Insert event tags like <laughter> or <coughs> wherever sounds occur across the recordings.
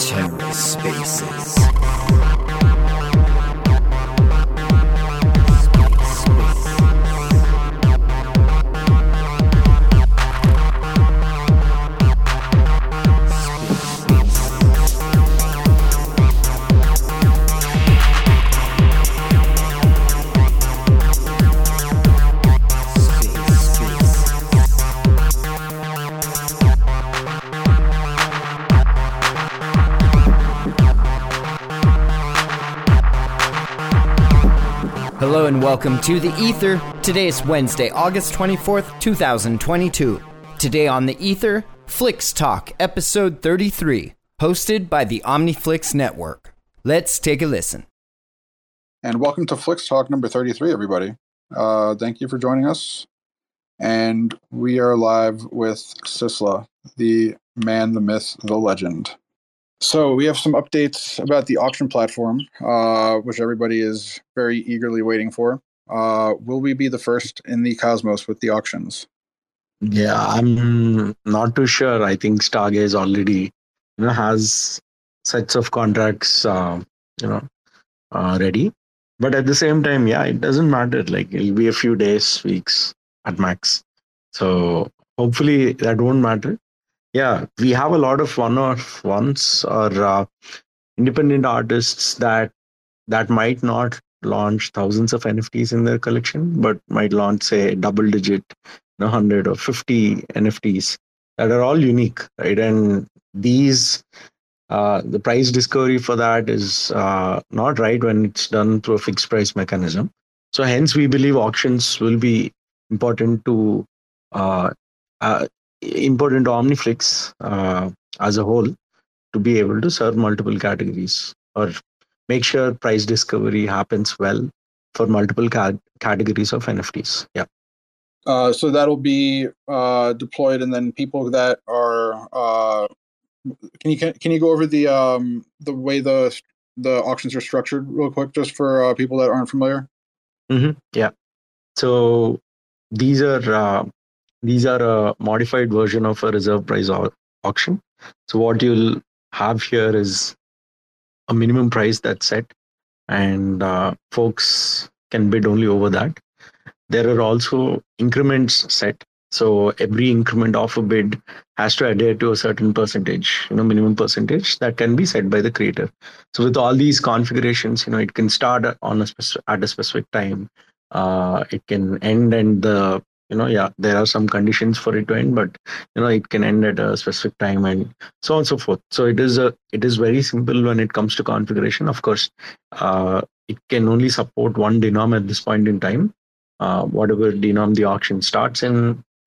TerraSpaces. Welcome to the Ether. Today is Wednesday, August 24th, 2022. Today on the Ether, Flix Talk, episode 33, hosted by the OmniFlix Network. Let's take a listen. And welcome to Flix Talk number 33, everybody. Uh, thank you for joining us. And we are live with Sistla, the man, the myth, the legend. So we have some updates about the auction platform, uh, which everybody is very eagerly waiting for. Uh, will we be the first in the cosmos with the auctions? Yeah, I'm not too sure. I think Stargaze already, you know, has sets of contracts, uh, you know, uh, ready. But at the same time, yeah, it doesn't matter. Like it'll be a few days, weeks at max. So hopefully that won't matter. Yeah, we have a lot of one-off ones or uh, independent artists that that might not launch thousands of NFTs in their collection, but might launch say double-digit, you hundred or fifty NFTs that are all unique, right? And these uh, the price discovery for that is uh, not right when it's done through a fixed price mechanism. So hence, we believe auctions will be important to uh, uh, important to OmniFlix uh, as a whole to be able to serve multiple categories or make sure price discovery happens well for multiple ca- categories of NFTs. Yeah. Uh, so that'll be uh, deployed, and then people that are uh, can you can, can you go over the um, the way the the auctions are structured real quick, just for uh, people that aren't familiar? Mm-hmm. Yeah. So these are uh, these are a modified version of a reserve price au- auction. So what you'll have here is a minimum price that's set, and uh, folks can bid only over that. There are also increments set. So every increment of a bid has to adhere to a certain percentage, you know, minimum percentage that can be set by the creator. So with all these configurations, you know, it can start on a spec- at a specific time. Uh, it can end and the you know yeah there are some conditions for it to end but you know it can end at a specific time and so on and so forth. So it is a it is very simple when it comes to configuration. Of course uh, it can only support one denom at this point in time. Uh, whatever denom the auction starts in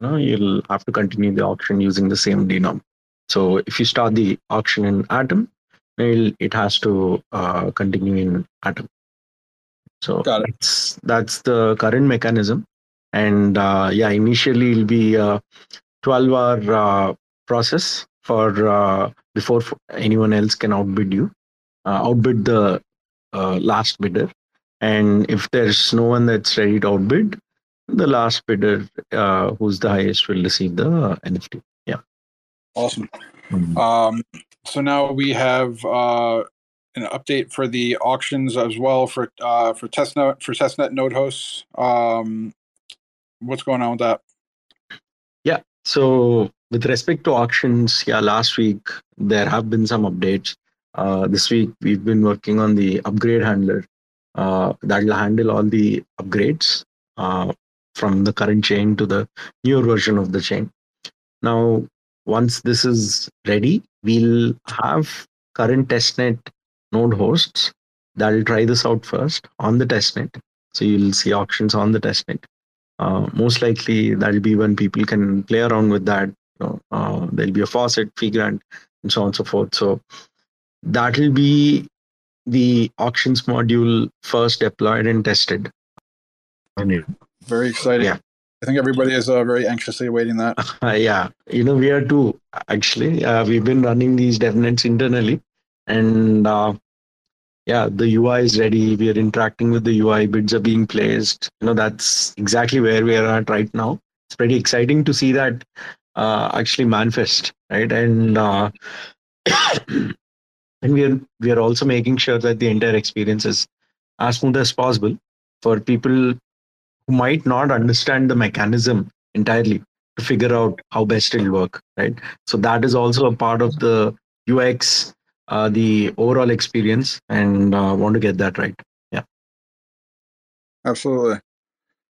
you know you'll have to continue the auction using the same denom so if you start the auction in atom it has to uh, continue in atom. So that's that's the current mechanism and uh, yeah initially it'll be a 12 hour uh, process for uh, before anyone else can outbid you uh, outbid the uh, last bidder and if there's no one that's ready to outbid the last bidder uh, who's the highest will receive the nft yeah Awesome. Um, so now we have uh, an update for the auctions as well for uh, for testnet for testnet node hosts. Um, what's going on with that? Yeah. So, with respect to auctions, yeah, last week there have been some updates. Uh, this week we've been working on the upgrade handler uh, that will handle all the upgrades uh, from the current chain to the newer version of the chain. Now, once this is ready, we'll have current testnet node hosts that will try this out first on the testnet. So you'll see auctions on the testnet uh, most likely that'll be when people can play around with that. You know, uh, there'll be a faucet, fee grant, and so on and so forth. So that'll be the auctions module first deployed and tested. Very exciting. Yeah. I think everybody is uh, very anxiously awaiting that. Uh, <laughs> yeah, you know, we are too, actually. Uh, we've been running these devnets internally, and uh, yeah, the UI is ready. We are interacting with the UI, bids are being placed. You know, that's exactly where we are at right now. it's pretty exciting to see that uh, actually manifest, right? And uh, <coughs> and we are we are also making sure that the entire experience is as smooth as possible for people who might not understand the mechanism entirely to figure out how best it'll work, right? So that is also a part of the UX, uh, the overall experience, and uh, want to get that right. Yeah, absolutely.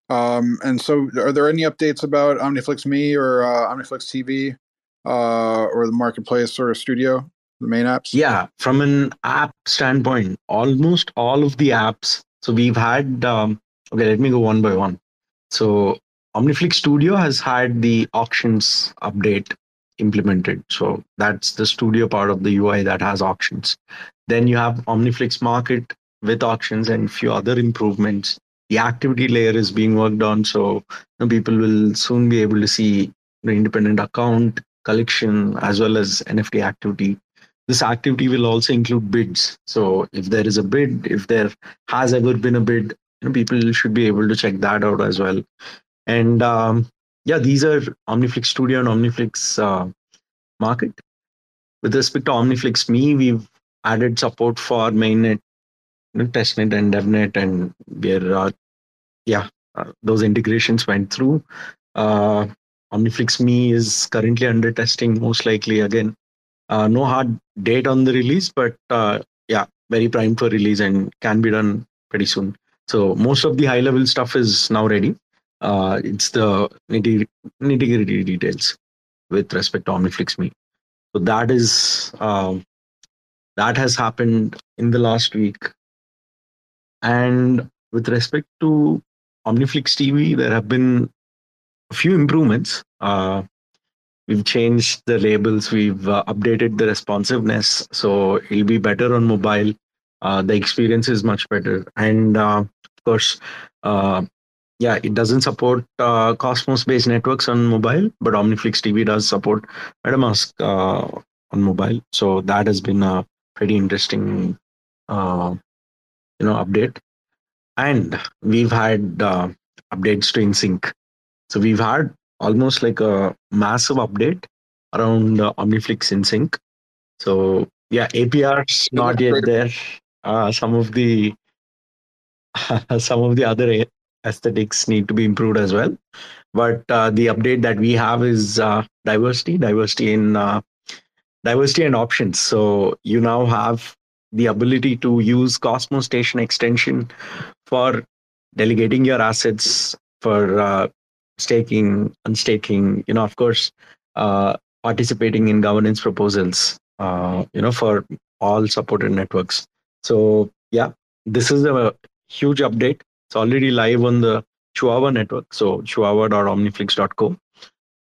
Um, and so, are there any updates about OmniFlix Me or uh, OmniFlix TV uh, or the marketplace or studio, the main apps? Yeah, from an app standpoint, almost all of the apps. So we've had. Um, okay, let me go one by one. So OmniFlix Studio has had the auctions update implemented. So that's the studio part of the UI that has auctions. Then you have OmniFlix Market with auctions and few other improvements the activity layer is being worked on so people will soon be able to see the independent account collection as well as nft activity this activity will also include bids so if there is a bid if there has ever been a bid people should be able to check that out as well and um, yeah these are omniflix studio and omniflix uh, market with respect to omniflix me we've added support for mainnet you know, testnet and devnet and we're uh, yeah, uh, those integrations went through. Uh, OmniFlix Me is currently under testing, most likely. Again, uh, no hard date on the release, but uh, yeah, very primed for release and can be done pretty soon. So most of the high level stuff is now ready. Uh, it's the nitty gritty details with respect to OmniFlix Me. So that is um, that has happened in the last week. And with respect to Omniflix TV, there have been a few improvements. Uh, we've changed the labels, we've uh, updated the responsiveness, so it'll be better on mobile. Uh, the experience is much better, and uh, of course, uh, yeah, it doesn't support uh, Cosmos-based networks on mobile, but Omniflix TV does support MetaMask on mobile. So that has been a pretty interesting, you know, update and we've had uh, updates to InSync. So we've had almost like a massive update around uh, OmniFlix InSync. So yeah, APRs not yet there. Uh, some of the <laughs> some of the other aesthetics need to be improved as well. But uh, the update that we have is uh, diversity, diversity in uh, diversity and options. So you now have the ability to use Cosmostation extension for delegating your assets for uh, staking, unstaking, you know, of course, uh, participating in governance proposals, uh, you know, for all supported networks. So yeah, this is a huge update. It's already live on the Chihuahua network. So chihuahua.omniflix.co.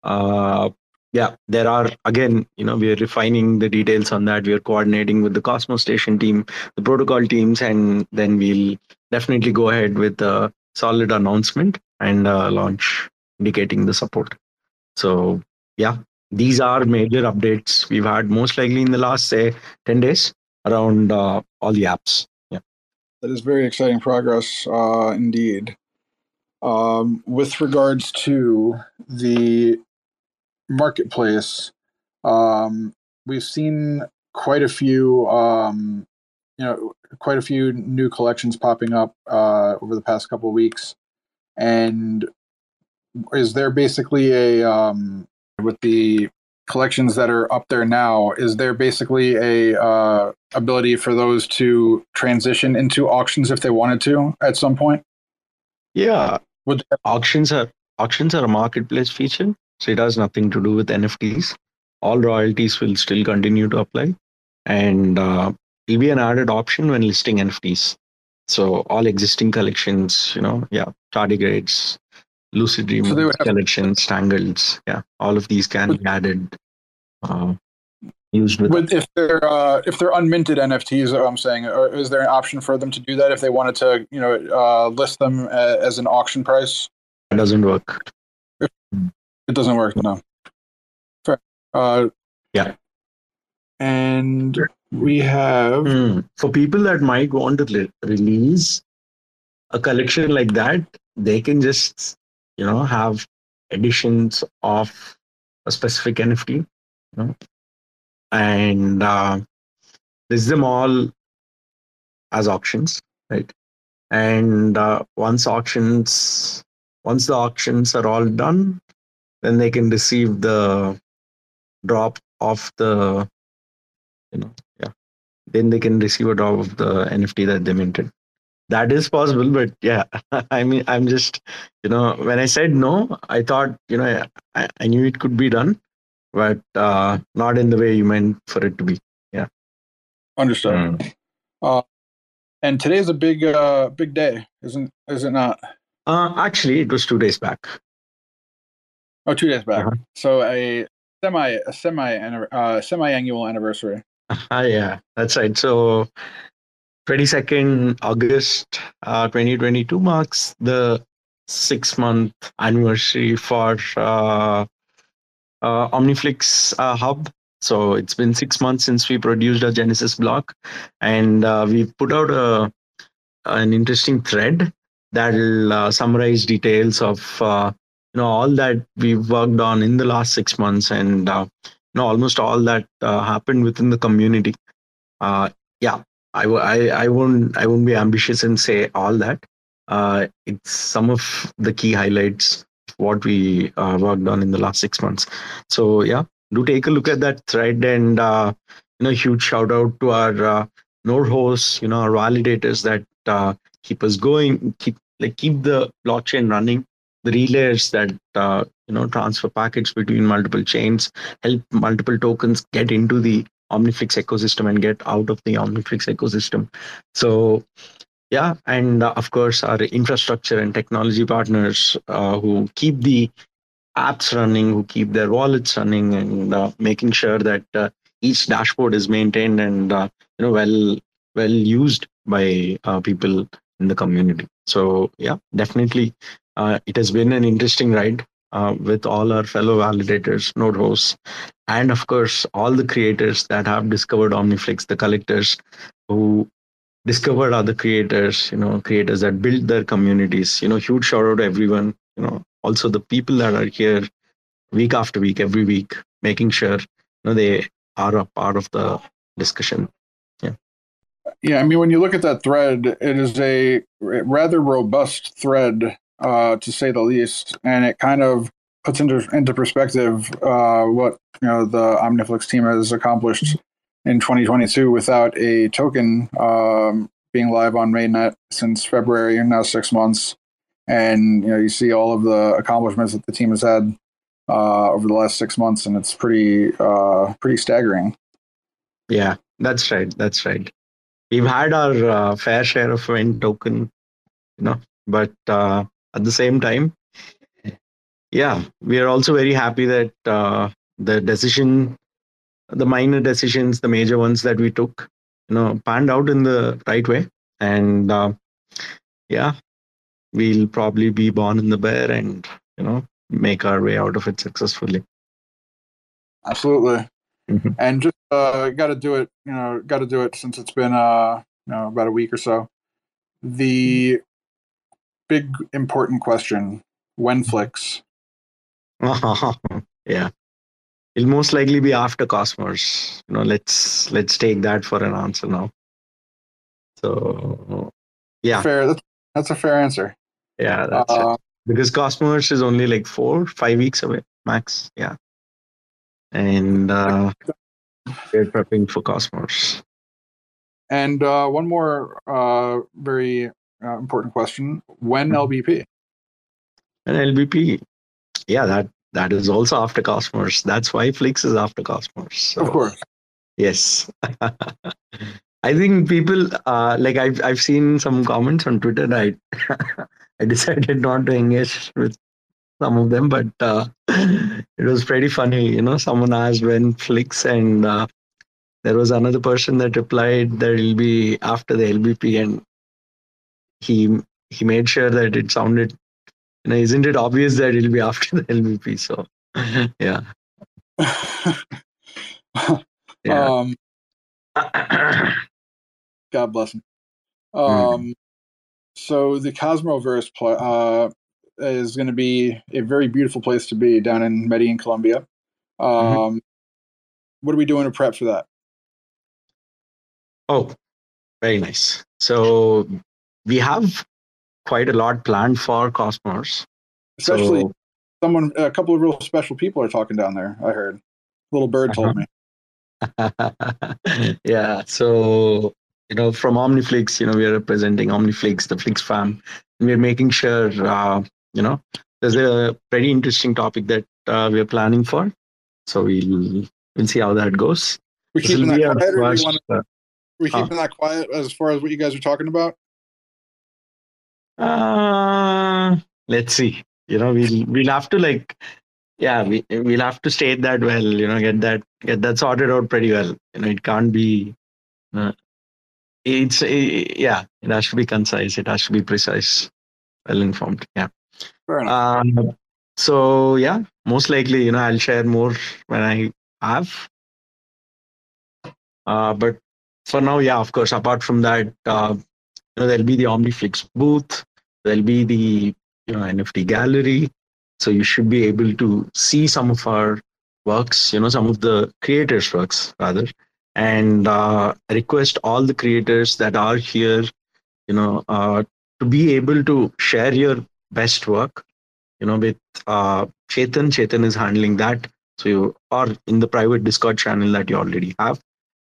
Uh, yeah there are again you know we are refining the details on that we are coordinating with the Cosmostation team the protocol teams and then we'll definitely go ahead with a solid announcement and uh, launch indicating the support so yeah these are major updates we've had most likely in the last say 10 days around uh, all the apps that is very exciting progress uh, indeed um, with regards to the marketplace, um, we've seen quite a few, um, you know, quite a few new collections popping up uh, over the past couple of weeks. And is there basically a um, with the collections that are up there now? Is there basically a uh, ability for those to transition into auctions if they wanted to at some point? Yeah, Would auctions are auctions are a marketplace feature so it has nothing to do with NFTs. All royalties will still continue to apply, and uh, it'll be an added option when listing NFTs. So all existing collections, you know, yeah, tardigrades, lucid dream so collections, tangles, yeah, all of these can be added. Uh, used with, with if they're uh, if they're unminted NFTs, I'm saying, is there an option for them to do that if they wanted to, you know, uh, list them as an auction price? It doesn't work. It doesn't work. No. Fair. Uh, yeah. And we have mm. for people that might want to release a collection like that, they can just you know have editions of a specific NFT, you know, and uh, list them all as auctions, right? And uh, once auctions, once the auctions are all done, then they can receive the drop of the, you know, yeah, then they can receive a drop of the NFT that they minted. That is possible, but yeah, <laughs> I mean, I'm just, you know, when I said no, I thought, you know, I, I knew it could be done, but uh, not in the way you meant for it to be. Yeah. Understood. Mm. Uh, and today's a big, uh, big day, isn't is it not? Uh, actually, it was two days back. Oh, two days back. Uh-huh. So a semi, a semi, uh, semi-annual anniversary. <laughs> Ah, yeah, that's right. So, 22nd August uh, 2022 marks the six month anniversary for uh, uh, Omniflix uh, Hub. So, it's been six months since we produced a Genesis block, and uh, we put out a an interesting thread that'll uh, summarize details of you know all that we've worked on in the last six months and you know almost all that happened within the community yeah I, I, I won't i won't be ambitious and say all that. Uh, it's some of the key highlights what we uh, worked on in the last six months. So yeah do take a look at that thread and uh, you know huge shout out to our uh, node hosts you know our validators that uh, keep us going keep like keep the blockchain running the relays that uh, you know transfer packets between multiple chains help multiple tokens get into the omniflix ecosystem and get out of the omniflix ecosystem. So yeah and uh, of course our infrastructure and technology partners uh, who keep the apps running who keep their wallets running and uh, making sure that uh, each dashboard is maintained and uh, you know well well used by people in the community. So yeah definitely it has been an interesting ride uh, with all our fellow validators, node hosts, and of course, all the creators that have discovered Omniflix, the collectors who discovered other creators, you know, creators that build their communities. You know, huge shout out to everyone. You know, also the people that are here week after week, every week, making sure you know they are a part of the discussion. Yeah. Yeah, I mean, when you look at that thread, it is a rather robust thread, uh, to say the least, and it kind of puts into into perspective uh, what you know the Omniflix team has accomplished in 2022 without a token um, being live on mainnet since February, and now six months, and you know you see all of the accomplishments that the team has had uh, over the last six months, and it's pretty uh, pretty staggering. Yeah, that's right. That's right. We've had our uh, fair share of event token, you know, but uh, at the same time, yeah, we are also very happy that uh, the decision, the minor decisions, the major ones that we took, you know, panned out in the right way, and uh, yeah, we'll probably be born in the bear and you know make our way out of it successfully. Absolutely. Mhm. and just uh, got to do it. You know, got to do it since it's been uh, you know about a week or so. The big important question: when flicks? <laughs> yeah, it'll most likely be after Cosmos. You know, let's let's take that for an answer now. So yeah, Fair. That's, that's a fair answer. yeah, that's it. Uh, because Cosmos is only like four, five weeks away max. Yeah, and uh, we're prepping for Cosmos. and uh, one more uh, very uh, important question: when. LBP? And LBP, yeah, that that is also after Cosmos. That's why Flix is after Cosmos. So, Of course. Yes. <laughs> I think people uh, like I've I've seen some comments on Twitter. I <laughs> I decided not to engage with some of them, but uh, it was pretty funny. You know, someone asked when Flix, and uh, there was another person that replied that it'll be after the LBP, and he he made sure that it sounded. You know, isn't it obvious that it'll be after the LBP? So, yeah, <laughs> yeah. um, God bless him. Mm. Um, so the Cosmoverse pl- uh, is going to be a very beautiful place to be down in Medellin, Colombia. Um, Mm-hmm. What are we doing to prep for that? Oh, very nice. So we have quite a lot planned for Cosmos. Especially So- someone, a couple of real special people are talking down there. I heard. Little bird told Uh-huh. me. <laughs> yeah. So, you know, from Omniflix, you know, we are representing Omniflix, the Flix fam. And we're making sure, uh, you know, there's a pretty interesting topic that uh, we're planning for. So we'll, we'll see how that goes. We keeping that quiet, we uh, we uh. keeping that quiet as far as what you guys are talking about? Uh, let's see. You know, we'll we'll have to like, yeah, we we'll have to state that well. You know, get that get that sorted out pretty well. You know, it can't be. Uh, it's eh, yeah, it has to be concise. It has to be precise, well informed. Yeah. Um, so yeah, most likely, you know, I'll share more when I have. Uh, but for now, yeah, of course. Apart from that, uh, you know, there'll be the OmniFlix booth. There'll be the you know NFT gallery. So you should be able to see some of our works. You know, some of the creators' works rather, and uh, request all the creators that are here. You know, uh, to be able to share your best work you know with uh chetan chetan is handling that so you are in the private discord channel that you already have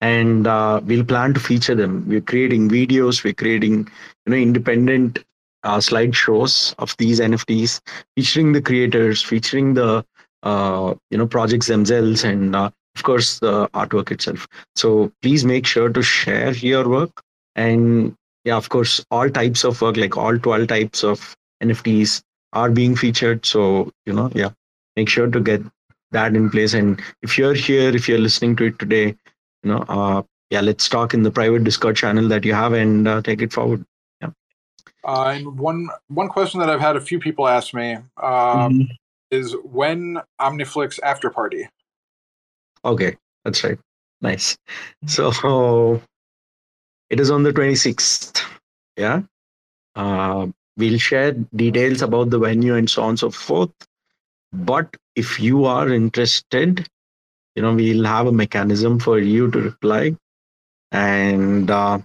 and uh, we'll plan to feature them we're creating videos we're creating you know independent uh, slideshows of these nfts featuring the creators featuring the uh, you know projects themselves and uh, of course the artwork itself. So please make sure to share your work. And yeah of course all types of work like all 12 types of nfts are being featured. So you know yeah make sure to get that in place. And if you're here if you're listening to it today you know uh yeah let's talk in the private discord channel that you have and uh, take it forward Uh, and one one question that I've had a few people ask me um, Mm-hmm. is when Omniflix after party? okay that's right. Nice. So it is on the 26th yeah? Uh we'll share details about the venue and so on and so forth. But if you are interested you know we'll have a mechanism for you to reply. And uh,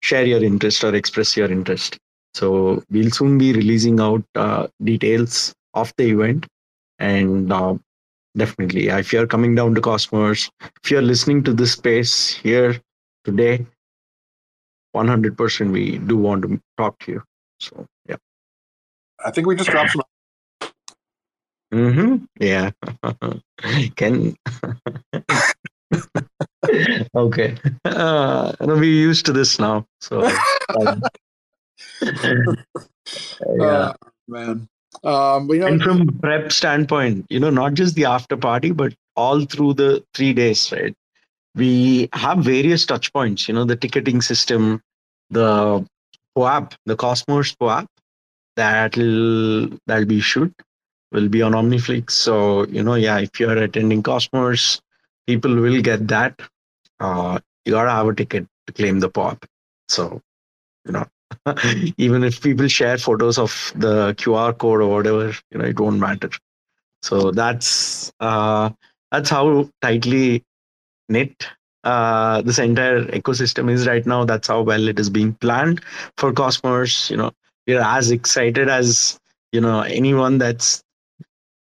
share your interest or express your interest so we'll soon be releasing out uh, details of the event and uh, definitely if you're coming down to cosmos if you're listening to this space here today 100% we do want to talk to you so yeah I think we just dropped some. Mm-hmm. Yeah. <laughs> Can. <laughs> <laughs> okay. Uh, we're used to this now. So. um, <laughs> yeah. Uh, man. Um, you know, and from prep standpoint, you know, not just the after party, but all through the three days, right? We have various touch points. You know, the ticketing system, the POAP, the Cosmos POAP that'll that'll be issued will be on Omniflix. So, you know, yeah, if you're attending Cosmos, people will get that. Uh, you gotta have a ticket to claim the POAP. So, you know, <laughs> even if people share photos of the QR code or whatever, you know, it won't matter. So that's uh, that's how tightly knit uh, this entire ecosystem is right now. That's how well it is being planned for Cosmos. You know, we're as excited as you know anyone that's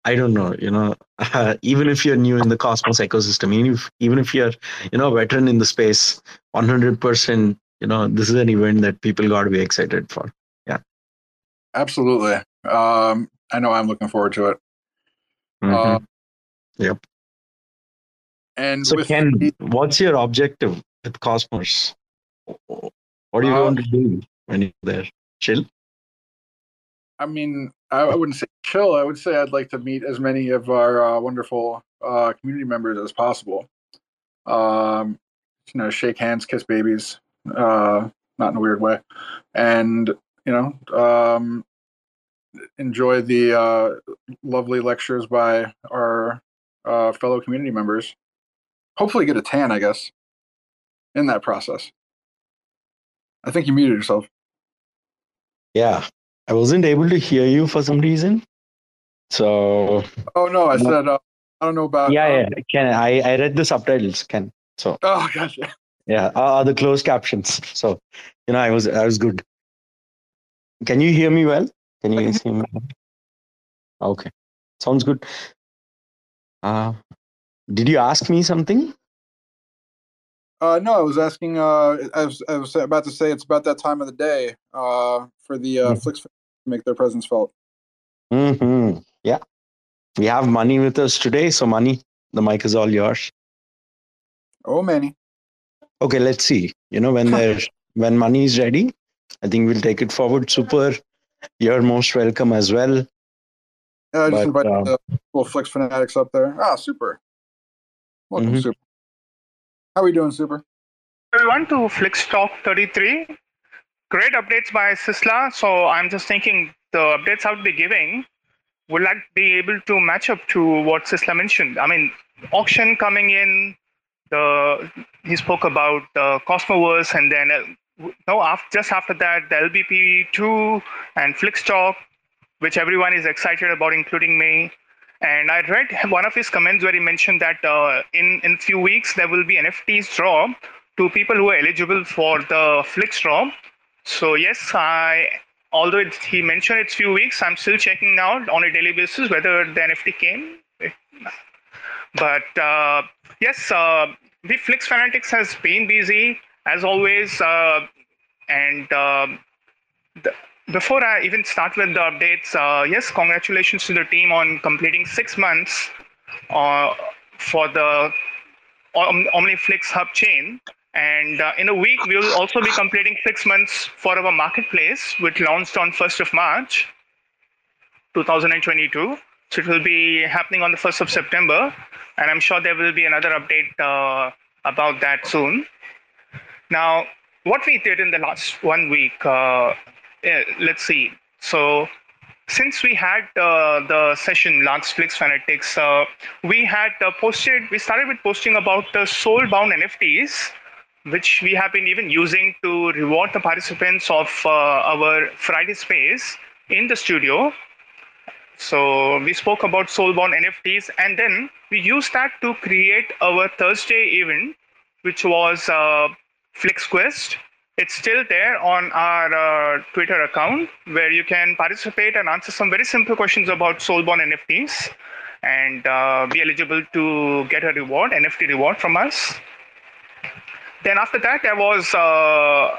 I don't know, you know, uh, <laughs> even if you're new in the Cosmos ecosystem, even if even if you're, you know, a veteran in the space, 100%, you know, this is an event that people got to be excited for. Yeah. Absolutely. Um, I know I'm looking forward to it. Uh, Mhm. Yep. and So, Ken, the- what's your objective with Cosmos? What do you Uh, want to do when you're there? Chill. I mean, I, wouldn't say chill. I would say I'd like to meet as many of our uh, wonderful uh, community members as possible. Um, you know, shake hands, kiss babies, uh, not in a weird way, and you know, um, enjoy the uh, lovely lectures by our uh, fellow community members. Hopefully, get a tan. I guess in that process. I think you muted yourself. Yeah. I wasn't able to hear you for some reason. So Oh no, I said uh, I don't know about. yeah, uh, yeah, Ken. I I read the subtitles, Ken. So Oh <laughs> gotcha. yeah, uh, uh, the closed captions. So you know, I was I was good. Can you hear me well? Can you I can guys hear me? Okay, sounds good. Uh, did you ask me something? Uh, no, I was asking. Uh, I was, I was about to say it's about that time of the day. Uh, for the uh, Mhm. Flix to make their presence felt. hmm Yeah, we have Mani with us today. So Mani, the mic is all yours. Oh, Mani. Okay, let's see. You know, when <laughs> there's when Mani is ready, I think we'll take it forward. Super. You're most welcome as well. Yeah, I just But, invited um, the little Flix fanatics up there. Ah, super. Welcome, Mhm. super. How are we doing, super? everyone to Flix Talk 33. Great updates by Sistla. So I'm just thinking the updates I'll be giving will like be able to match up to what Sistla mentioned. I mean, auction coming in. The he spoke about the Cosmoverse, and then uh, no, after, just after that, the LBP two and Flix Talk, which everyone is excited about, including me. And I read one of his comments where he mentioned that uh, in in few weeks there will be NFTs draw to people who are eligible for the Flix draw. So yes, I although it's, he mentioned it's few weeks, I'm still checking now on a daily basis whether the NFT came. But uh, yes, uh, the Flix Fanatics has been busy as always, uh, and um the, before I even start with the updates, uh, yes, congratulations to the team on completing six months uh, for the Om- OmniFlix Hub chain. And uh, in a week, we will also be completing six months for our marketplace, which launched on 1st of March 2022. So it will be happening on the 1st of September. And I'm sure there will be another update uh, about that soon. Now, what we did in the last one week, uh, let's see. So, since we had uh, the session last Flix Fanatics, uh, we had uh, posted, we started with posting about the soul-bound NFTs, which we have been even using to reward the participants of uh, our Friday space in the studio. So we spoke about soulbound NFTs, and then we used that to create our Thursday event, which was uh, FlixQuest. It's still there on our uh, Twitter account, where you can participate and answer some very simple questions about soulbound NFTs, and uh, be eligible to get a reward, NFT reward from us. Then after that, there was uh,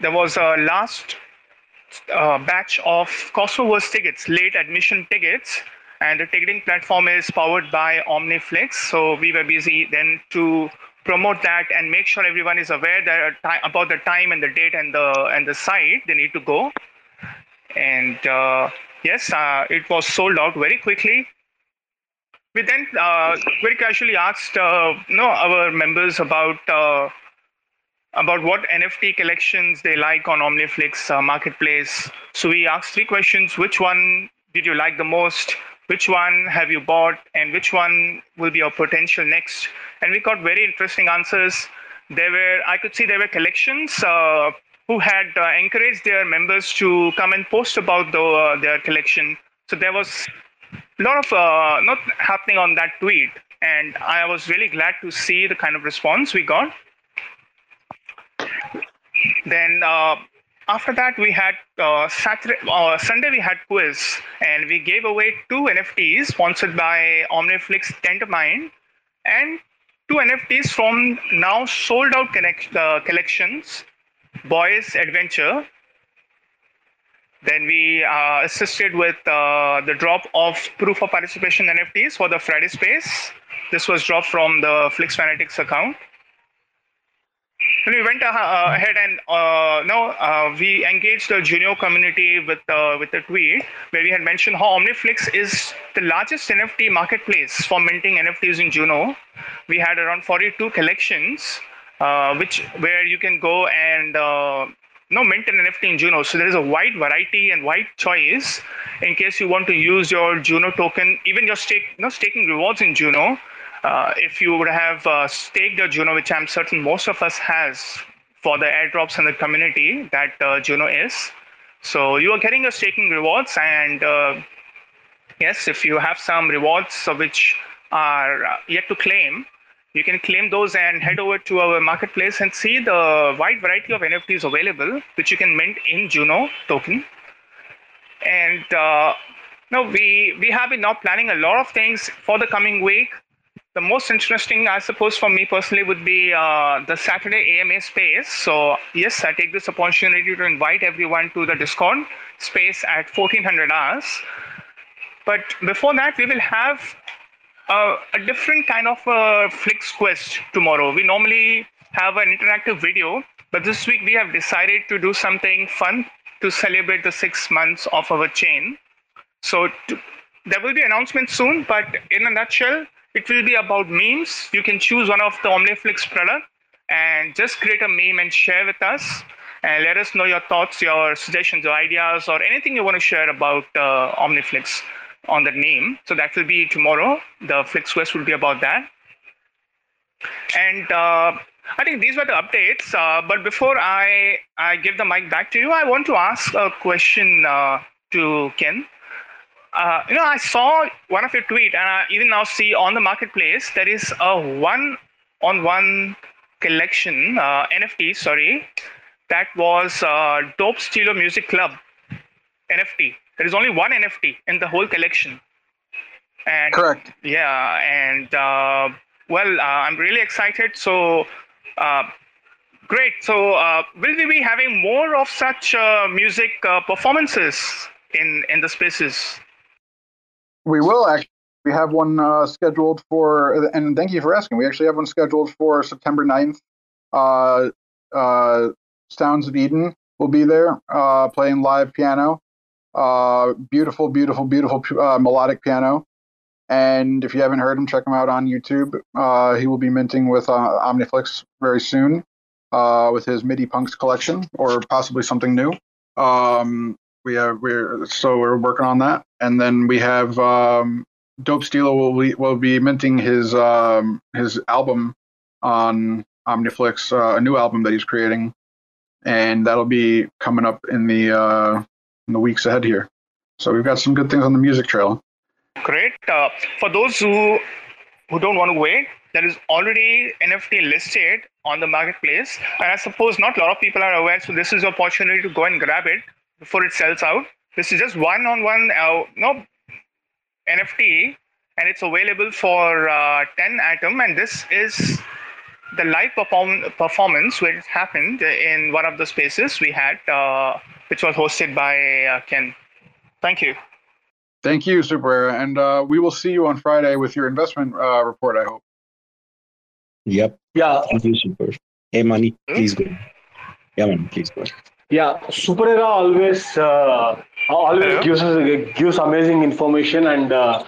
there was a last uh, batch of Cosmoverse tickets, late admission tickets, and the ticketing platform is powered by OmniFlix. So we were busy then to promote that and make sure everyone is aware that uh, about the time and the date and the and the site they need to go. And uh, yes, uh, it was sold out very quickly. We then uh, very casually asked uh, you know, our members about uh, about what NFT collections they like on OmniFlix uh, marketplace. So we asked three questions: Which one did you like the most? Which one have you bought? And which one will be your potential next? And we got very interesting answers. There were I could see there were collections uh, who had uh, encouraged their members to come and post about the, uh, their collection. So there was a lot of uh, not happening on that tweet, and I was really glad to see the kind of response we got. Then uh, after that, we had uh, Saturday, uh, Sunday. We had quiz, and we gave away two NFTs sponsored by OmniFlix Tendermine, and two NFTs from now sold out connect, uh, collections, Boys Adventure. Then we uh, assisted with uh, the drop of proof of participation NFTs for the Friday space. This was dropped from the Flix Fanatics account. Then we went uh, ahead and uh, uh, we engaged the Juno community with uh, with a tweet where we had mentioned how OmniFlix is the largest NFT marketplace for minting NFTs in Juno. We had around 42 collections, which where you can go and no mint an NFT in Juno. So there is a wide variety and wide choice in case you want to use your Juno token, even your stake, no staking rewards in Juno. Uh, if you would have uh, staked your Juno, which I'm certain most of us has for the airdrops and the community that uh, Juno is. So you are getting your staking rewards, and uh, yes, if you have some rewards which are uh, yet to claim, you can claim those and head over to our marketplace and see the wide variety of NFTs available, which you can mint in Juno token. And uh, no, we we have been now planning a lot of things for the coming week. The most interesting, I suppose, for me personally, would be uh, the Saturday AMA space. So yes, I take this opportunity to invite everyone to the Discord space at 1400 hours. But before that, we will have uh, a different kind of a Flix quest tomorrow. We normally have an interactive video, but this week we have decided to do something fun to celebrate the six months of our chain. So to, there will be announcements soon, but in a nutshell, it will be about memes. You can choose one of the OmniFlix product and just create a meme and share with us and let us know your thoughts, your suggestions, your ideas, or anything you want to share about uh, OmniFlix on the name. So that will be tomorrow. The Flix Quest will be about that. And uh, I think these were the updates. Uh, but before I, I give the mic back to you, I want to ask a question uh, to Ken uh, you know, I saw one of your tweet, and I even now see on the marketplace there is a one-on-one collection uh, NFT. Sorry, that was uh, Dope Stilo Music Club NFT. There is only one NFT in the whole collection. And correct. Yeah, and uh, well, uh, I'm really excited. So. Uh, great. So, uh, will we be having more of such uh, music uh, performances in in the spaces? We will actually. We have one uh, scheduled for, and thank you for asking. We actually have one scheduled for September 9th. Uh, uh, Sounds of Eden will be there uh, playing live piano. Uh, beautiful, beautiful, beautiful uh, melodic piano. And if you haven't heard him, check him out on YouTube. Uh, he will be minting with uh, Omniflix very soon uh, with his MIDI Punks collection or possibly something new. Um, we have we're so we're working on that, and then we have um, Dope Stilo will be, will be minting his um, his album on Omniflix, uh, a new album that he's creating, and that'll be coming up in the uh, in the weeks ahead here. So we've got some good things on the music trail. Great. Uh, for those who who don't want to wait, there is already NFT listed on the marketplace, and I suppose not a lot of people are aware. So this is an opportunity to go and grab it before it sells out. This is just one on one, uh, no NFT, and it's available for uh, 10 Atom. And this is the live perform- performance which happened in one of the spaces we had, uh, which was hosted by uh, Ken. Thank you. Thank you, Super And uh, we will see you on Friday with your investment uh, report, I hope. Yep. Yeah. Thank you, Super. Hey, Mani, please go. Yeah, man, please go. Yeah, Super Era always uh, always gives us gives amazing information and uh,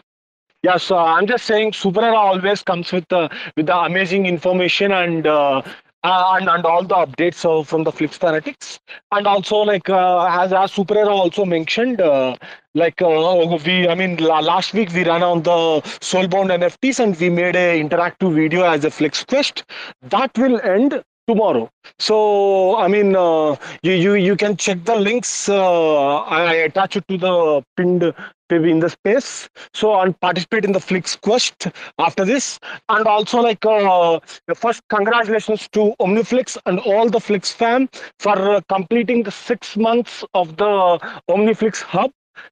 yeah. So I'm just saying, Super Era always comes with the with the amazing information and. Uh, uh, and, and all the updates uh, from the Flix Fanatics, and also like uh, as as Super Era also mentioned, uh, like uh, we I mean la- last week we ran on the Soulbound NFTs and we made a interactive video as a Flix Quest that will end tomorrow. So I mean, uh, you you you can check the links. Uh, I attach it to the pinned maybe in the space. So and participate in the Flix Quest after this, and also like uh, first congratulations to OmniFlix and all the Flix fam for uh, completing the six months of the OmniFlix Hub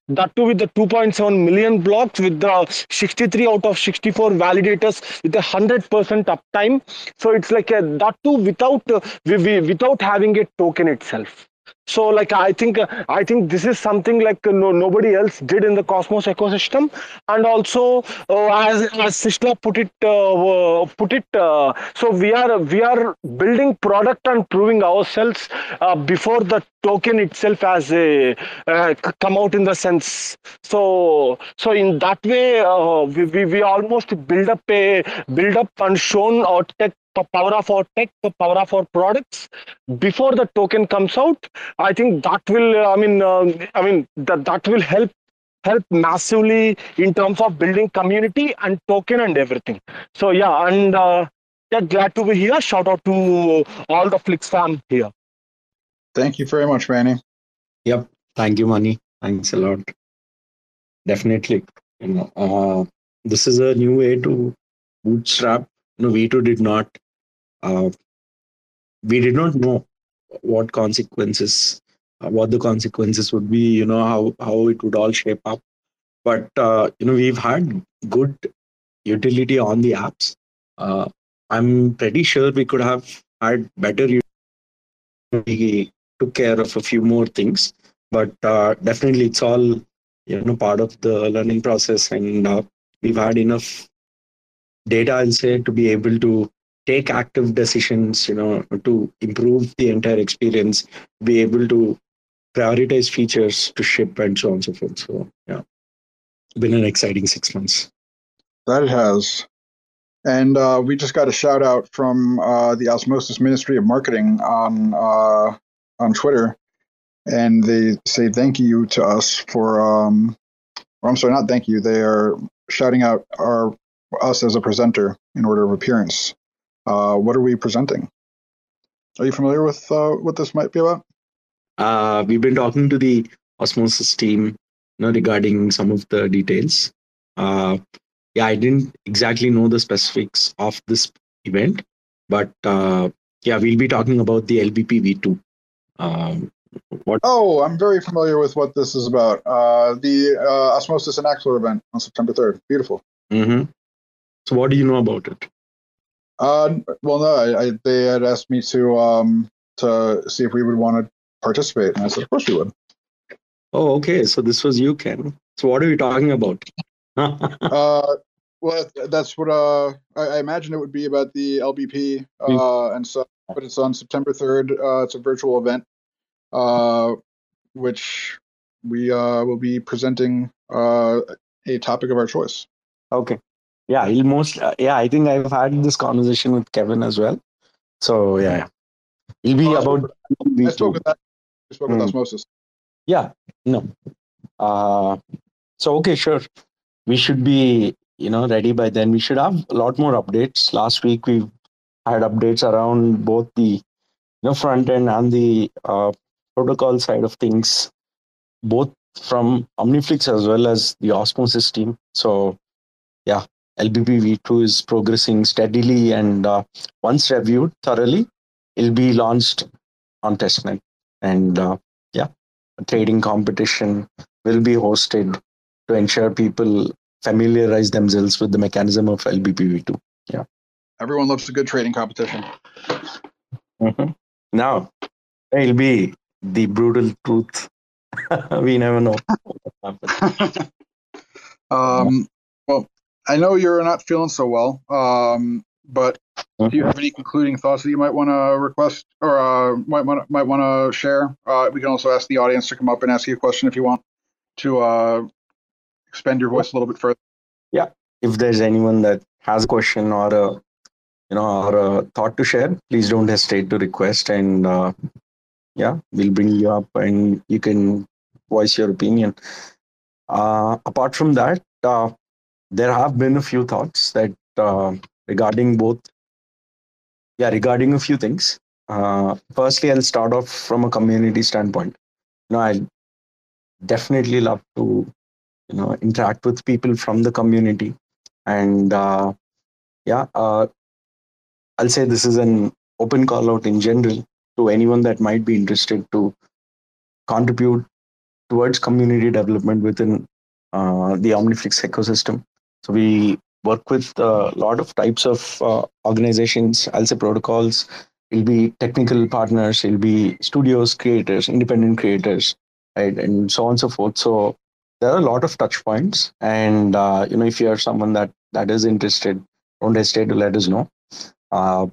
that too with the 2.7 million blocks with the 63 out of 64 validators with a 100% uptime. So it's like a, that too without uh, without having a token itself so like i think i think this is something like no, nobody else did in the cosmos ecosystem. And also uh, as as Sistla put it uh, put it uh, so we are we are building product and proving ourselves uh, before the token itself has a come out in the sense. So so in that way we, we we almost build up a build up and shown our tech power of our tech, the power of our products before the token comes out. I think that will, I mean, uh, I mean that that will help help massively in terms of building community and token and everything. So yeah, and uh, yeah, glad to be here. Shout out to all the Flix fam here. Thank you very much, Mani. Yep. Thank you, Mani Thanks a lot. Definitely. You know, uh, this is a new way to bootstrap. You know, V2 did not. Uh, we did not know what consequences, uh, what the consequences would be. You know how how it would all shape up. But uh, you know, we've had good utility on the apps. Uh, I'm pretty sure we could have had better. We took care of a few more things, but uh, definitely it's all you know part of the learning process, and uh, we've had enough data, I'll say, to be able to take active decisions. You know, to improve the entire experience, be able to prioritize features to ship and so on and so forth. So yeah, been an exciting six months. That has. And uh, we just got a shout out from uh, the Osmosis Ministry of Marketing on uh, on Twitter, and they say thank you to us for. Um, or I'm sorry, not thank you. They are shouting out our us as a presenter in order of appearance. Uh, what are we presenting? Are you familiar with uh, what this might be about? Uh, we've been talking to the Osmosis team you know, regarding some of the details. Uh, yeah, I didn't exactly know the specifics of this event, but uh, yeah, we'll be talking about the LBP V2. Um, what? Oh, I'm very familiar with what this is about. Uh, the uh, Osmosis and Axelar event on September 3rd. Beautiful. Mm-hmm. So, what do you know about it? Uh, well, no, I, I, they had asked me to um, to see if we would want to participate, and I said, of course we would. Oh, okay. So this was you, Ken. So what are we talking about? <laughs> uh, well, that's what uh, I, I, imagine it would be about the LBP, hmm. uh, and so, but it's on September third. Uh, it's a virtual event, uh, which we uh, will be presenting uh, a topic of our choice. Okay. Yeah, he'll most. Uh, yeah, I think I've had this conversation with Kevin as well. So yeah, he'll be oh, about. I spoke with that. I spoke mm. with. Osmosis. Yeah. No. Uh, so okay, sure we should be you know ready by then we should have a lot more updates last week we had updates around both the you know front end and the uh, protocol side of things both from omniflix as well as the osmosis team so yeah lbp v2 is progressing steadily and uh, once reviewed thoroughly it'll be launched on testnet and uh, yeah a trading competition will be hosted to ensure people familiarize themselves with the mechanism of LBPV2. Yeah. Everyone loves a good trading competition. Mm-hmm. Now, it'll be the brutal truth. <laughs> we never know. <laughs> um, well, I know you're not feeling so well, um, but do you have any concluding thoughts that you might want to request or uh, might want might want to share? Uh, we can also ask the audience to come up and ask you a question if you want to uh, expand your voice a little bit further. Yeah, if there's anyone that has a question or a you know or a thought to share, please don't hesitate to request, and uh, yeah, we'll bring you up and you can voice your opinion. Uh, apart from that, uh, there have been a few thoughts that uh, regarding both. Yeah, regarding a few things. Uh, firstly, I'll start off from a community standpoint. You know, I definitely love to you know interact with people from the community and uh, yeah uh, i'll say this is an open call out in general to anyone that might be interested to contribute towards community development within uh, the omniflix ecosystem so we work with a lot of types of uh, organizations. I'll say protocols. It'll be technical partners. It'll be studios creators independent creators right and so on and so forth. So there are a lot of touch points. And uh, you know if you're someone that that is interested don't hesitate to let us know. Uh,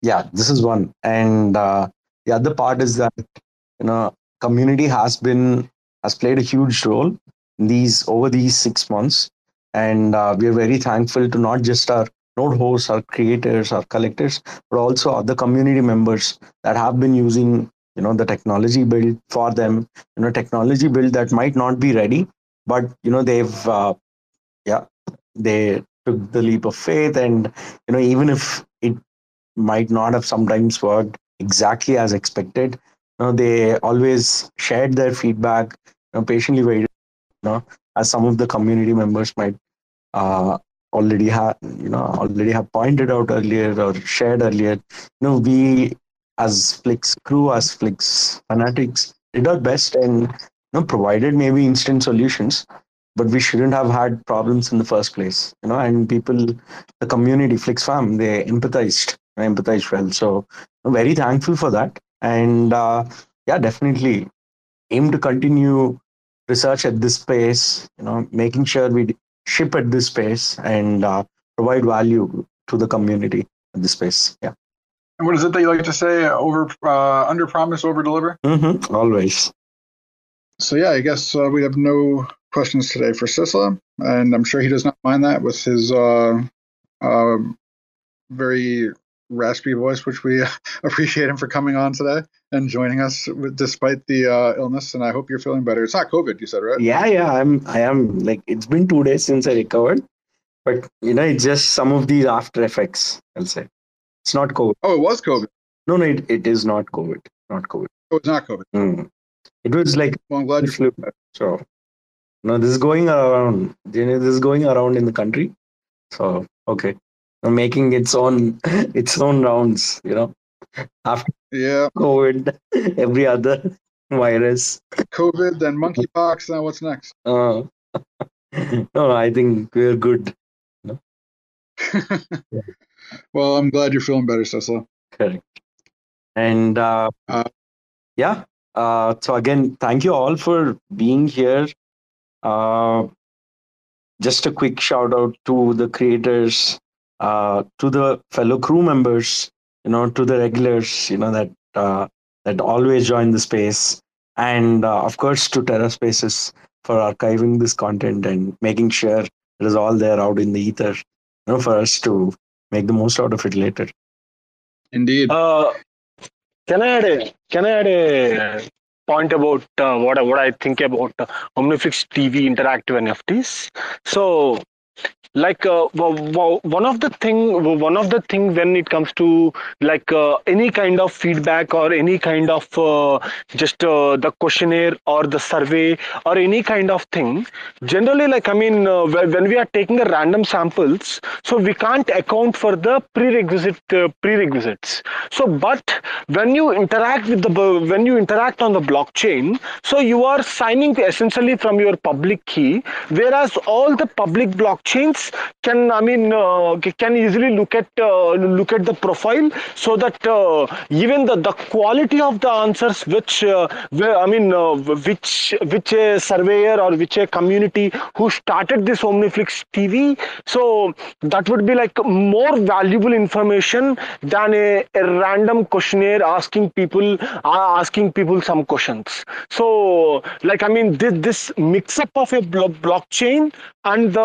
yeah this is one. And uh, the other part is that you know community has been has played a huge role these over these six months and uh, we are very thankful to not just our node hosts our creators our collectors but also other community members that have been using you know the technology build for them. You know technology build that might not be ready but you know they've uh, yeah they took the leap of faith. And you know even if it might not have sometimes worked exactly as expected You know, they always shared their feedback, you know, patiently waited, you know, as some of the community members might uh, already have, you know, already have pointed out earlier or shared earlier. You know, we as Flix crew, as Flix fanatics, did our best and you know, provided maybe instant solutions but we shouldn't have had problems in the first place you know and people the community flix fam they empathized empathized well so very thankful for that and uh, yeah definitely aim to continue research at this pace you know making sure we ship at this pace and uh, provide value to the community at this pace yeah And what is it that you like to say? Over, uh, under promise, over deliver. mm-hmm. always So yeah, I guess uh, we have no questions today for Sistla, and I'm sure he does not mind that with his uh, uh, very raspy voice, which we <laughs> appreciate him for coming on today and joining us with, despite the uh, illness. And I hope you're feeling better. It's not COVID, you said, right? yeah yeah i'm i am like it's been two days since i recovered but you know it's just some of these after effects i'll say it's not covid Oh, it was COVID. no no it, it is not covid not covid Oh, it's not COVID. Hmm. it was like Well, I'm glad you're. flu so no this is going around you know, this is going around in the country so okay making its own <laughs> its own rounds you know after Yeah, covid <laughs> every other virus COVID, then monkeypox. Now what's next? <laughs> uh, no i think we're good well, I'm glad you're feeling better, Sistla. Correct. And uh, Uh, yeah, uh, so again, thank you all for being here. Uh, just a quick shout out to the creators, uh, to the fellow crew members, you know, to the regulars, you know, that uh, that always join the space, and uh, of course to TerraSpaces for archiving this content and making sure it is all there out in the ether, you know, for us to make the most out of it later. indeed. Uh, can I add a can I add a point about uh, what I, what I think about uh, Omniflix TV interactive NFTs? So, like uh, one of the thing one of the thing when it comes to like uh, any kind of feedback or any kind of uh, just uh, the questionnaire or the survey or any kind of thing generally like i mean uh, when we are taking a random samples so we can't account for the prerequisite uh, prerequisites. So but when you interact with the when you interact on the blockchain so you are signing essentially from your public key whereas all the public can i mean uh, can easily look at uh, look at the profile so that uh, even the, the quality of the answers which i mean which which a surveyor or which a community who started this omniflix tv so that would be like more valuable information than a, a random questionnaire asking people uh, asking people some questions. So like i mean this, this mix up of a blo- blockchain and the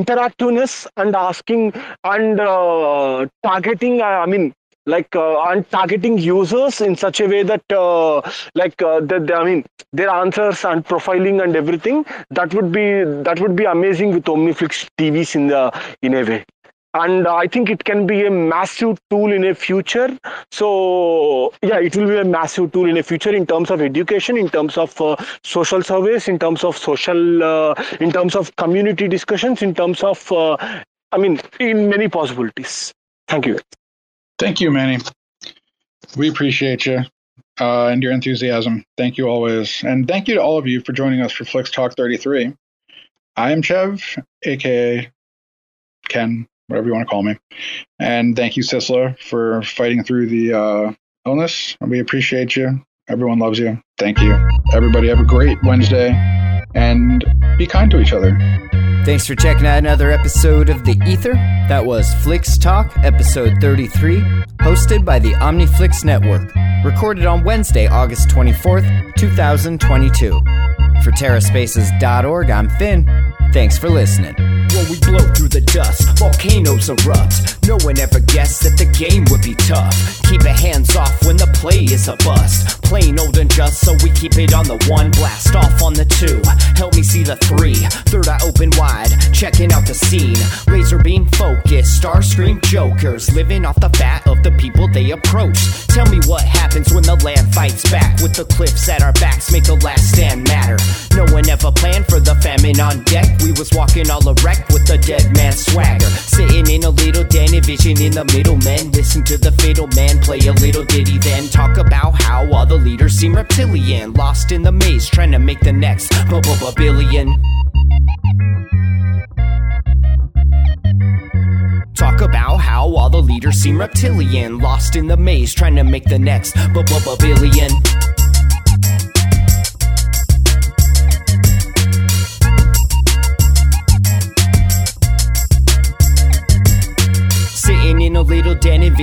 interactiveness and asking and uh, targeting uh, i mean like uh, and targeting users in such a way that uh, like uh, that i mean their answers and profiling and everything that would be that would be amazing with omniflix tvs in the in a way and i think it can be a massive tool in a future so yeah it will be a massive tool in a future in terms of education in terms of uh, social surveys in terms of social uh, in terms of community discussions in terms of uh, i mean in many possibilities thank you Thank you, Mani. We appreciate you uh, and your enthusiasm. Thank you always. And thank you to all of you for joining us for Flix Talk 33. I am Chev, aka Ken, whatever you want to call me. And thank you, Sistla, for fighting through the uh, illness. We appreciate you. Everyone loves you. Thank you. Everybody have a great Wednesday and be kind to each other. Thanks for checking out another episode of The Ether. That was Flix Talk, episode 33, hosted by the OmniFlix Network. Recorded on Wednesday, August 24th, 2022. For TerraSpaces.org, I'm Finn. Thanks for listening. When we blow through the dust, volcanoes erupt. No one ever guessed that the game would be tough. Keep your hands off when the play is a bust. Plain old and just, so we keep it on the one. Blast off on the two. Help me see the three. Third eye open wide. Checking out the scene. Laser beam focus, star scream jokers, living off the fat of the people they approach. Tell me what happens when the land fights back with the cliffs at our backs, make the last stand matter. No one ever planned for the famine on deck. We was walking all erect with a dead man swagger. Sitting in a little den, vision in the middle, men. Listen to the fiddle man play a little ditty, then talk about how all the leaders seem reptilian. Lost in the maze, trying to make the next billion. Talk about how all the leaders seem reptilian. Lost in the maze, trying to make the next billion.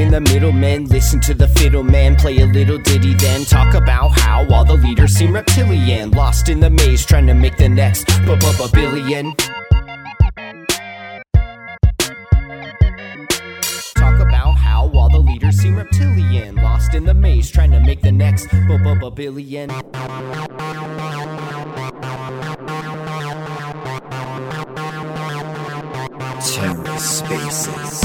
In the middle men. Listen to the fiddle man play a little ditty, then talk about how all the leaders seem reptilian. Lost in the maze, trying to make the next billion. Talk about how all the leaders seem reptilian. Lost in the maze, trying to make the next billion. TerraSpaces.